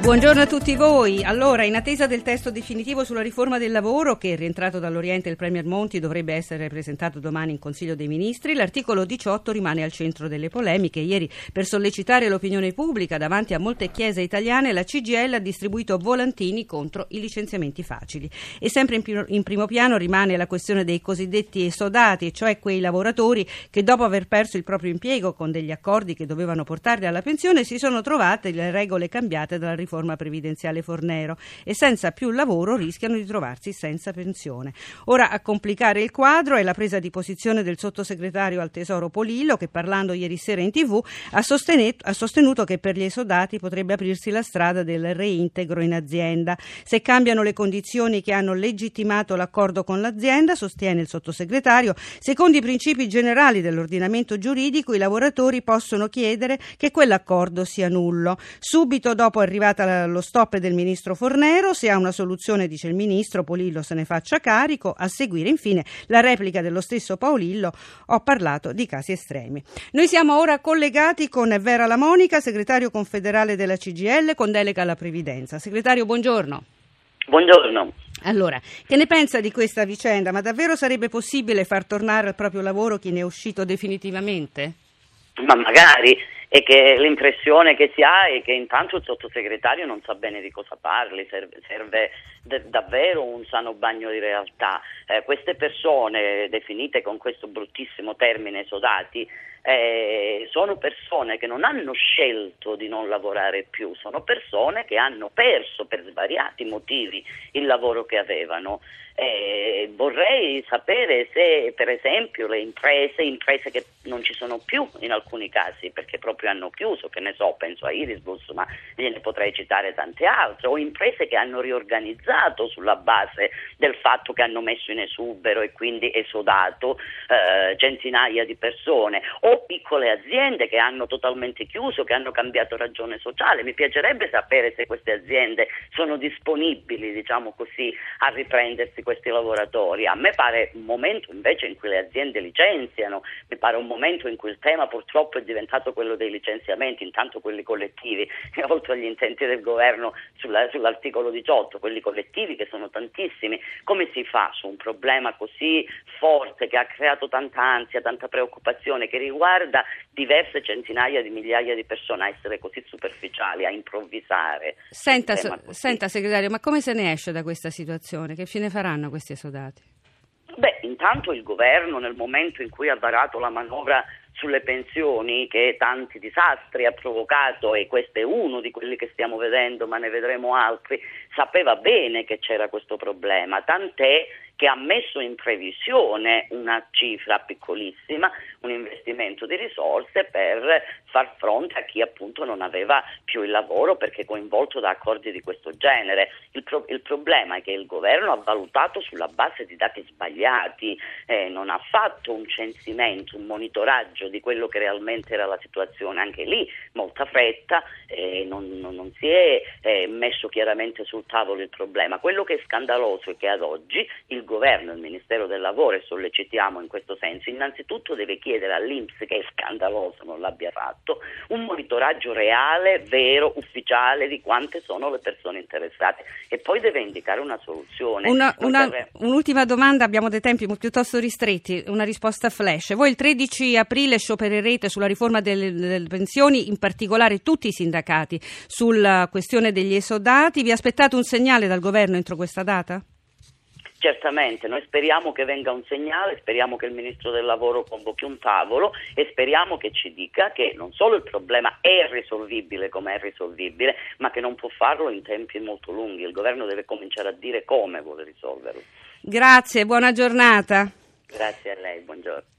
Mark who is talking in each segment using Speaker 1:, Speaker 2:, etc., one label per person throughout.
Speaker 1: Buongiorno a tutti voi. Allora, in attesa del testo definitivo sulla riforma del lavoro, che rientrato dall'Oriente il Premier Monti dovrebbe essere presentato domani in Consiglio dei Ministri, l'articolo 18 rimane al centro delle polemiche. Ieri, per sollecitare l'opinione pubblica davanti a molte chiese italiane, la CGL ha distribuito volantini contro i licenziamenti facili. E sempre in, in primo piano rimane la questione dei cosiddetti esodati, cioè quei lavoratori che dopo aver perso il proprio impiego con degli accordi che dovevano portarli alla pensione si sono trovate le regole cambiate dalla riforma riforma previdenziale Fornero e senza più lavoro rischiano di trovarsi senza pensione. Ora a complicare il quadro è la presa di posizione del sottosegretario al Tesoro Polillo che parlando ieri sera in tv ha, ha sostenuto che per gli esodati potrebbe aprirsi la strada del reintegro in azienda. Se cambiano le condizioni che hanno legittimato l'accordo con l'azienda, sostiene il sottosegretario, secondo i principi generali dell'ordinamento giuridico i lavoratori possono chiedere che quell'accordo sia nullo. Subito dopo arrivata stata lo stop del ministro Fornero, se ha una soluzione, dice il ministro, Polillo se ne faccia carico, a seguire infine la replica dello stesso Paolillo, ho parlato di casi estremi. Noi siamo ora collegati con Vera Lamonica, segretario confederale della CGL con delega alla previdenza. Segretario, buongiorno.
Speaker 2: Buongiorno.
Speaker 1: Allora, che ne pensa di questa vicenda? Ma davvero sarebbe possibile far tornare al proprio lavoro chi ne è uscito definitivamente?
Speaker 2: Ma magari, e che l'impressione che si ha è che intanto il sottosegretario non sa bene di cosa parli, serve, serve d- davvero un sano bagno di realtà. Eh, queste persone definite con questo bruttissimo termine esodati eh, sono persone che non hanno scelto di non lavorare più, sono persone che hanno perso per svariati motivi il lavoro che avevano. Eh, vorrei sapere se per esempio le imprese, imprese che non ci sono più in alcuni casi perché proprio hanno chiuso, che ne so, penso a Irisbus, ma gliene potrei citare tante altre, o imprese che hanno riorganizzato sulla base del fatto che hanno messo in esubero e quindi esodato eh, centinaia di persone, o piccole aziende che hanno totalmente chiuso, che hanno cambiato ragione sociale. Mi piacerebbe sapere se queste aziende sono disponibili, diciamo così, a riprendersi questi lavoratori. A me pare un momento invece in cui le aziende licenziano, mi pare un momento in cui il tema purtroppo è diventato quello dei licenziamenti, intanto quelli collettivi, oltre agli intenti del governo sulla, sull'articolo 18, quelli collettivi che sono tantissimi. Come si fa su un problema così forte che ha creato tanta ansia, tanta preoccupazione, che riguarda diverse centinaia di migliaia di persone a essere così superficiali, a improvvisare?
Speaker 1: Senta, so, senta segretario, ma come se ne esce da questa situazione? Che fine faranno questi esodati?
Speaker 2: Beh, intanto il governo nel momento in cui ha varato la manovra sulle pensioni che tanti disastri ha provocato e questo è uno di quelli che stiamo vedendo, ma ne vedremo altri, sapeva bene che c'era questo problema, tant'è che ha messo in previsione una cifra piccolissima, un investimento di risorse per far fronte a chi appunto non aveva più il lavoro perché coinvolto da accordi di questo genere. Il, pro- il problema è che il governo ha valutato sulla base di dati sbagliati, eh, non ha fatto un censimento, un monitoraggio di quello che realmente era la situazione, anche lì molta fretta, eh, non, non, non, si è eh, messo chiaramente sul tavolo il problema. Quello che è scandaloso è che ad oggi il governo, il Ministero del Lavoro, e sollecitiamo in questo senso, innanzitutto deve chiedere all'Inps, che è scandaloso non l'abbia fatto, un monitoraggio reale, vero, ufficiale di quante sono le persone interessate e poi deve indicare una soluzione.
Speaker 1: Una, una, deve... Un'ultima domanda, abbiamo dei tempi piuttosto ristretti, una risposta flash. Voi il 13 aprile sciopererete sulla riforma delle, delle pensioni, in particolare tutti i sindacati, sulla questione degli esodati. Vi aspettate un segnale dal governo entro questa data?
Speaker 2: Certamente, noi speriamo che venga un segnale, speriamo che il Ministro del Lavoro convochi un tavolo e speriamo che ci dica che non solo il problema è risolvibile come è risolvibile, ma che non può farlo in tempi molto lunghi. Il governo deve cominciare a dire come vuole risolverlo.
Speaker 1: Grazie, buona giornata.
Speaker 2: Grazie a lei, buongiorno.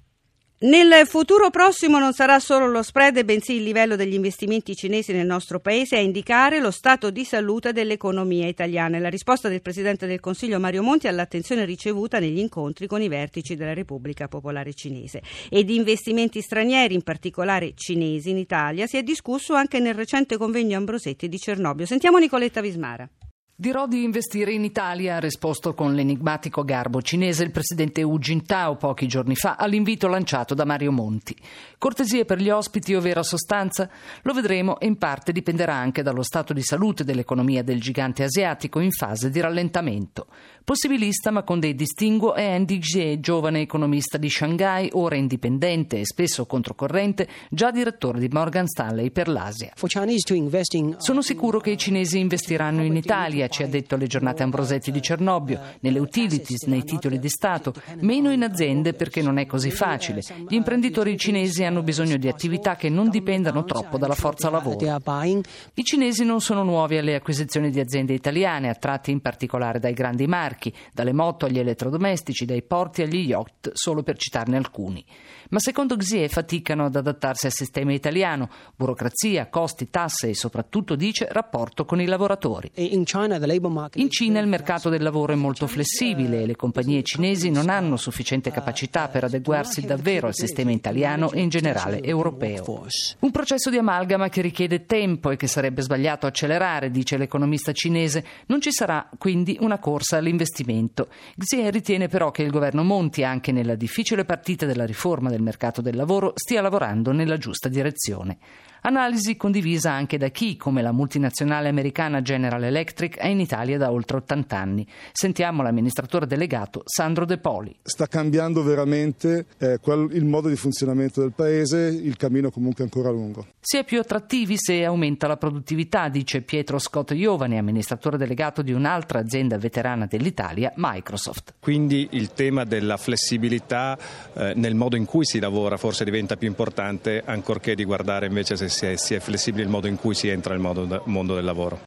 Speaker 1: Nel futuro prossimo non sarà solo lo spread, bensì il livello degli investimenti cinesi nel nostro paese a indicare lo stato di salute dell'economia italiana. La risposta del Presidente del Consiglio Mario Monti all'attenzione ricevuta negli incontri con i vertici della Repubblica Popolare Cinese. E di investimenti stranieri, in particolare cinesi, in Italia si è discusso anche nel recente convegno Ambrosetti di Cernobbio. Sentiamo Nicoletta Vismara.
Speaker 3: Dirò di investire in Italia, ha risposto con l'enigmatico garbo cinese il presidente Hu Jintao pochi giorni fa all'invito lanciato da Mario Monti. Cortesie per gli ospiti o vera sostanza? Lo vedremo e in parte dipenderà anche dallo stato di salute dell'economia del gigante asiatico in fase di rallentamento. Possibilista ma con dei distinguo è Andy Xie, giovane economista di Shanghai, ora indipendente e spesso controcorrente, già direttore di Morgan Stanley per l'Asia. Sono sicuro che i cinesi investiranno in Italia ci ha detto alle giornate Ambrosetti di Cernobbio, nelle utilities, nei titoli di Stato, meno in aziende perché non è così facile. Gli imprenditori cinesi hanno bisogno di attività che non dipendano troppo dalla forza lavoro. I cinesi non sono nuovi alle acquisizioni di aziende italiane, attratti in particolare dai grandi marchi, dalle moto agli elettrodomestici, dai porti agli yacht, solo per citarne alcuni. Ma secondo Xie faticano ad adattarsi al sistema italiano, burocrazia, costi, tasse e soprattutto, dice, rapporto con i lavoratori. In Cina il mercato del lavoro è molto flessibile e le compagnie cinesi non hanno sufficiente capacità per adeguarsi davvero al sistema italiano e in generale europeo. Un processo di amalgama che richiede tempo e che sarebbe sbagliato accelerare, dice l'economista cinese. Non ci sarà quindi una corsa all'investimento. Xie ritiene però che il governo Monti, anche nella difficile partita della riforma del mercato del lavoro stia lavorando nella giusta direzione. Analisi condivisa anche da chi, come la multinazionale americana General Electric, è in Italia da oltre 80 anni. Sentiamo l'amministratore delegato Sandro De Poli.
Speaker 4: Sta cambiando veramente eh, quel, il modo di funzionamento del paese, il cammino comunque è ancora lungo.
Speaker 3: Si è più attrattivi se aumenta la produttività, dice Pietro Scott Giovani, amministratore delegato di un'altra azienda veterana dell'Italia, Microsoft.
Speaker 5: Quindi il tema della flessibilità eh, nel modo in cui si lavora forse diventa più importante ancorché di guardare invece se si è, si è flessibile il modo in cui si entra nel mondo, mondo del lavoro.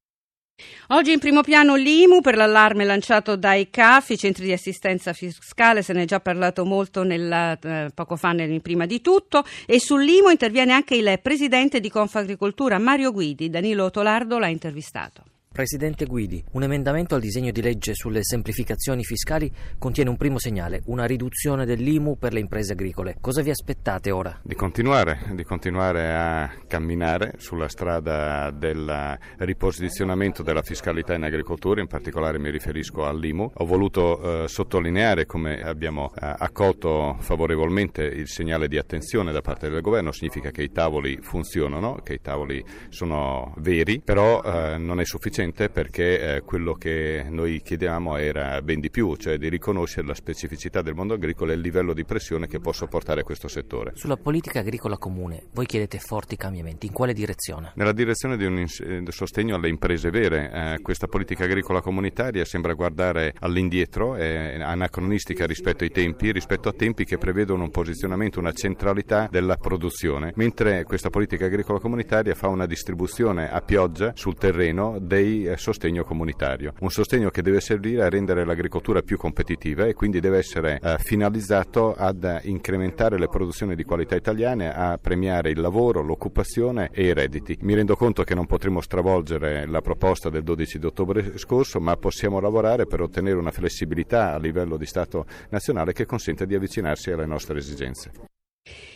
Speaker 1: Oggi in primo piano l'IMU per l'allarme lanciato dai CAF, i centri di assistenza fiscale, se ne è già parlato molto nella, eh, poco fa nel, prima di tutto, e sull'IMU interviene anche il presidente di Confagricoltura Mario Guidi, Danilo Tolardo l'ha intervistato.
Speaker 6: Presidente Guidi, un emendamento al disegno di legge sulle semplificazioni fiscali contiene un primo segnale, una riduzione dell'IMU per le imprese agricole. Cosa vi aspettate ora?
Speaker 7: Di continuare, di continuare a camminare sulla strada del riposizionamento della fiscalità in agricoltura, in particolare mi riferisco all'IMU. Ho voluto eh, sottolineare come abbiamo eh, accolto favorevolmente il segnale di attenzione da parte del governo, significa che i tavoli funzionano, che i tavoli sono veri, però eh, non è sufficiente sufficiente perché eh, quello che noi chiedevamo era ben di più, cioè di riconoscere la specificità del mondo agricolo e il livello di pressione che può sopportare questo settore.
Speaker 6: Sulla politica agricola comune, voi chiedete forti cambiamenti, in quale direzione?
Speaker 7: Nella direzione di un ins- eh, sostegno alle imprese vere. Eh, questa politica agricola comunitaria sembra guardare all'indietro, è anacronistica rispetto ai tempi, rispetto a tempi che prevedono un posizionamento, una centralità della produzione, mentre questa politica agricola comunitaria fa una distribuzione a pioggia sul terreno dei eh, sostegno comunitario, un sostegno che deve servire a rendere l'agricoltura più competitiva e quindi deve essere eh, finalizzato ad incrementare le produzioni di qualità italiane, a premiare il lavoro, l'occupazione e i redditi. Mi rendo conto che non potremo stravolgere la proposta del 12 di ottobre scorso, ma possiamo lavorare per ottenere una flessibilità a livello di Stato nazionale che consenta di avvicinarsi alle nostre esigenze.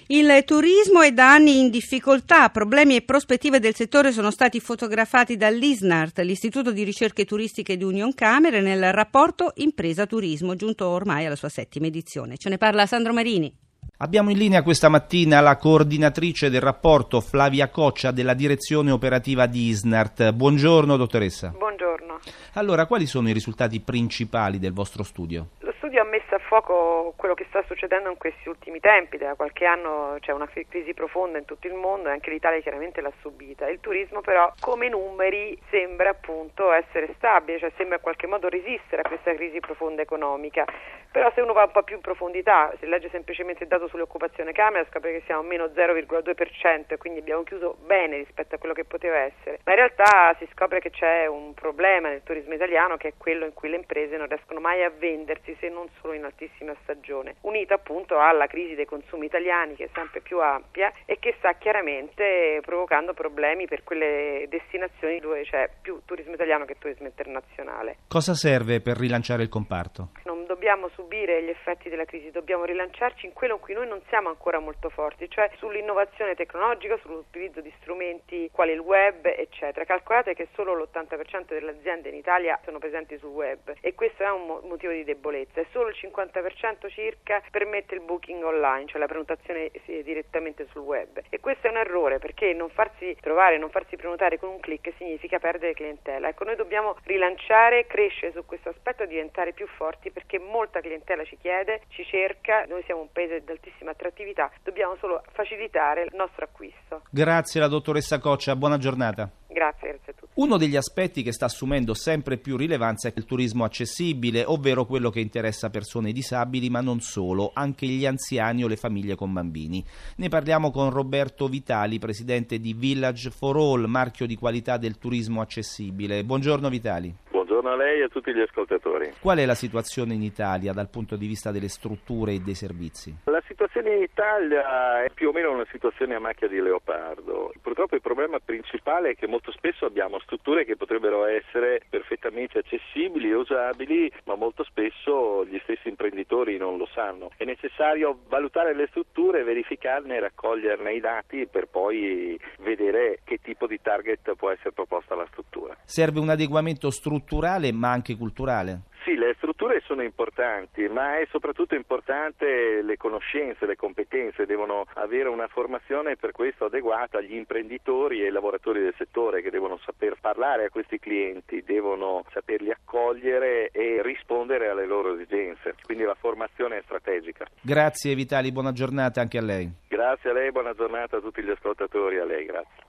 Speaker 1: Il turismo è da anni in difficoltà, problemi e prospettive del settore sono stati fotografati dall'ISNART, l'Istituto di Ricerche Turistiche di Union Camere, nel rapporto Impresa Turismo, giunto ormai alla sua settima edizione. Ce ne parla Sandro Marini.
Speaker 8: Abbiamo in linea questa mattina la coordinatrice del rapporto Flavia Coccia della direzione operativa di ISNART. Buongiorno dottoressa.
Speaker 9: Buongiorno.
Speaker 8: Allora, quali sono i risultati principali del vostro studio?
Speaker 9: Studio ha messo a fuoco quello che sta succedendo in questi ultimi tempi, da qualche anno c'è una crisi profonda in tutto il mondo e anche l'Italia chiaramente l'ha subita. Il turismo però come numeri sembra appunto essere stabile, cioè sembra in qualche modo resistere a questa crisi profonda economica, però se uno va un po' più in profondità, se legge semplicemente il dato sull'occupazione Camera scopre che siamo a meno 0,2% e quindi abbiamo chiuso bene rispetto a quello che poteva essere, ma in realtà si scopre che c'è un problema nel turismo italiano che è quello in cui le imprese non riescono mai a vendersi se non solo in altissima stagione, unita appunto alla crisi dei consumi italiani che è sempre più ampia e che sta chiaramente provocando problemi per quelle destinazioni dove c'è più turismo italiano che turismo internazionale.
Speaker 8: Cosa serve per rilanciare il comparto?
Speaker 9: Non dobbiamo subire gli effetti della crisi, dobbiamo rilanciarci in quello in cui noi non siamo ancora molto forti, cioè sull'innovazione tecnologica, sull'utilizzo di strumenti quali il web, eccetera. Calcolate che solo l'80% delle aziende in Italia sono presenti sul web e questo è un motivo di debolezza e solo il 50% circa permette il booking online, cioè la prenotazione direttamente sul web. E questo è un errore perché non farsi trovare, non farsi prenotare con un clic significa perdere clientela. Ecco, noi dobbiamo rilanciare, crescere su questo aspetto e diventare più forti perché molta clientela ci chiede, ci cerca, noi siamo un paese di altissima attrattività, dobbiamo solo facilitare il nostro acquisto.
Speaker 8: Grazie alla dottoressa Coccia, buona giornata.
Speaker 9: Grazie, grazie a tutti.
Speaker 8: Uno degli aspetti che sta assumendo sempre più rilevanza è il turismo accessibile, ovvero quello che interessa persone disabili, ma non solo, anche gli anziani o le famiglie con bambini. Ne parliamo con Roberto Vitali, presidente di Village for All, marchio di qualità del turismo accessibile. Buongiorno Vitali.
Speaker 10: Buongiorno a lei e a tutti gli ascoltatori.
Speaker 8: Qual è la situazione in Italia dal punto di vista delle strutture e dei servizi?
Speaker 10: La situazione in Italia è più o meno una situazione a macchia di leopardo. Purtroppo il problema principale è che molto spesso abbiamo strutture che potrebbero essere perfettamente accessibili e usabili, ma molto spesso gli stessi imprenditori non lo sanno. È necessario valutare le strutture, verificarne e raccoglierne i dati per poi vedere che tipo di target può essere proposta alla struttura.
Speaker 8: Serve un adeguamento strutturale ma anche culturale?
Speaker 10: Sì, le strutture sono importanti, ma è soprattutto importante le conoscenze, le competenze, devono avere una formazione per questo adeguata agli imprenditori e ai lavoratori del settore che devono saper parlare a questi clienti, devono saperli accogliere e rispondere alle loro esigenze. Quindi la formazione è strategica.
Speaker 8: Grazie Vitali, buona giornata anche a lei.
Speaker 10: Grazie a lei, buona giornata a tutti gli ascoltatori, a lei, grazie.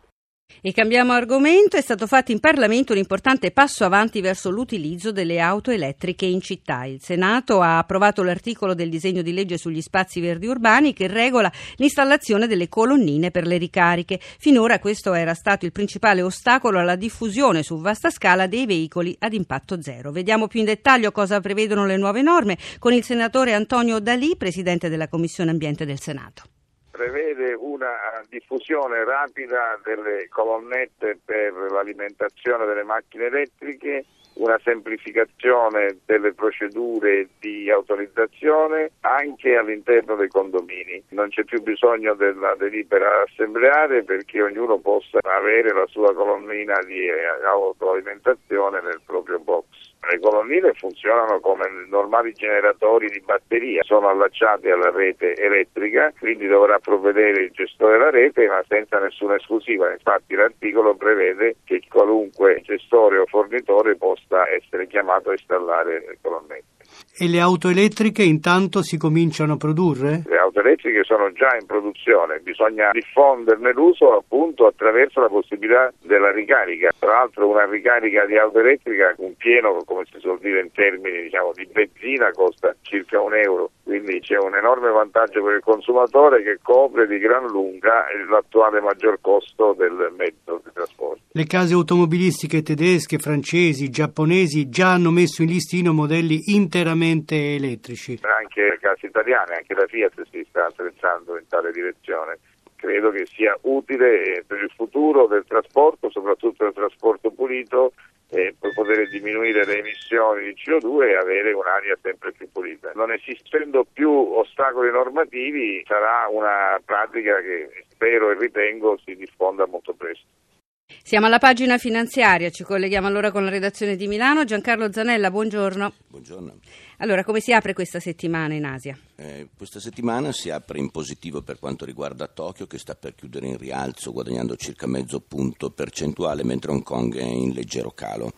Speaker 1: E cambiamo argomento, è stato fatto in Parlamento un importante passo avanti verso l'utilizzo delle auto elettriche in città. Il Senato ha approvato l'articolo del disegno di legge sugli spazi verdi urbani che regola l'installazione delle colonnine per le ricariche. Finora questo era stato il principale ostacolo alla diffusione su vasta scala dei veicoli ad impatto zero. Vediamo più in dettaglio cosa prevedono le nuove norme con il senatore Antonio Dalì, presidente della Commissione Ambiente del Senato
Speaker 11: prevede una diffusione rapida delle colonnette per l'alimentazione delle macchine elettriche, una semplificazione delle procedure di autorizzazione anche all'interno dei condomini. Non c'è più bisogno della delibera assembleare perché ognuno possa avere la sua colonnina di autoalimentazione nel proprio box. Le colonnine funzionano come normali generatori di batteria, sono allacciate alla rete elettrica, quindi dovrà provvedere il gestore della rete ma senza nessuna esclusiva. Infatti l'articolo prevede che qualunque gestore o fornitore possa essere chiamato a installare le colonnette.
Speaker 12: E le auto elettriche intanto si cominciano a produrre?
Speaker 11: Le auto elettriche sono già in produzione, bisogna diffonderne l'uso appunto attraverso la possibilità della ricarica. Tra l'altro una ricarica di auto elettrica, un pieno, come si suol dire in termini diciamo, di benzina, costa circa un euro, quindi c'è un enorme vantaggio per il consumatore che copre di gran lunga l'attuale maggior costo del mezzo di trasporto.
Speaker 12: Le case automobilistiche tedesche, francesi, giapponesi già hanno messo in listino modelli interamente elettrici.
Speaker 11: Anche le case italiane, anche la Fiat si sta attrezzando in tale direzione. Credo che sia utile per il futuro del trasporto, soprattutto del trasporto pulito, eh, per poter diminuire le emissioni di CO2 e avere un'aria sempre più pulita. Non esistendo più ostacoli normativi sarà una pratica che spero e ritengo si diffonda molto presto.
Speaker 1: Siamo alla pagina finanziaria, ci colleghiamo allora con la redazione di Milano. Giancarlo Zanella, buongiorno.
Speaker 13: Buongiorno.
Speaker 1: Allora, come si apre questa settimana in Asia?
Speaker 13: Eh, questa settimana si apre in positivo per quanto riguarda Tokyo, che sta per chiudere in rialzo, guadagnando circa mezzo punto percentuale, mentre Hong Kong è in leggero calo.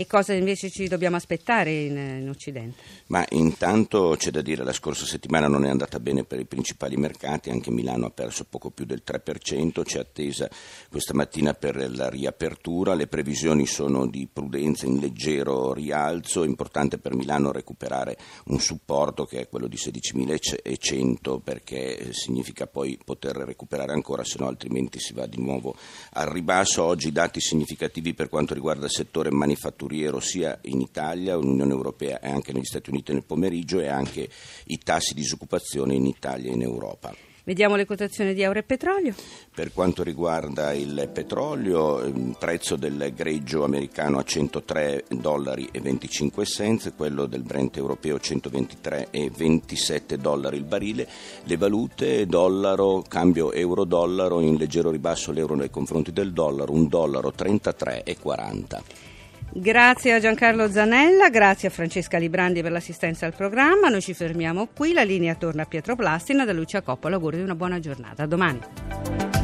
Speaker 1: E cosa invece ci dobbiamo aspettare in, in, Occidente?
Speaker 13: Ma intanto c'è da dire la scorsa settimana non è andata bene per i principali mercati, anche Milano ha perso poco più del 3%, c'è attesa questa mattina per la riapertura, le previsioni sono di prudenza in leggero rialzo, è importante per Milano recuperare un supporto che è quello di 16.100 perché significa poi poter recuperare ancora, se no altrimenti si va di nuovo al ribasso. Oggi dati significativi per quanto riguarda il settore manifatturiero manifatturiero sia in Italia, l'Unione Europea e anche negli Stati Uniti nel pomeriggio e anche i tassi di disoccupazione in Italia e in Europa.
Speaker 1: Vediamo le quotazioni di euro e petrolio.
Speaker 13: Per quanto riguarda il petrolio, il prezzo del greggio americano a 103 dollari e 25 cents, quello del Brent europeo 123 e 27 dollari il barile, le valute dollaro, cambio euro-dollaro in leggero ribasso l'euro nei confronti del dollaro, un dollaro 33 e 40.
Speaker 1: Grazie a Giancarlo Zanella, grazie a Francesca Librandi per l'assistenza al programma. Noi ci fermiamo qui, la linea torna a Pietro Plastina, da Lucia Coppola, auguro di una buona giornata. A domani.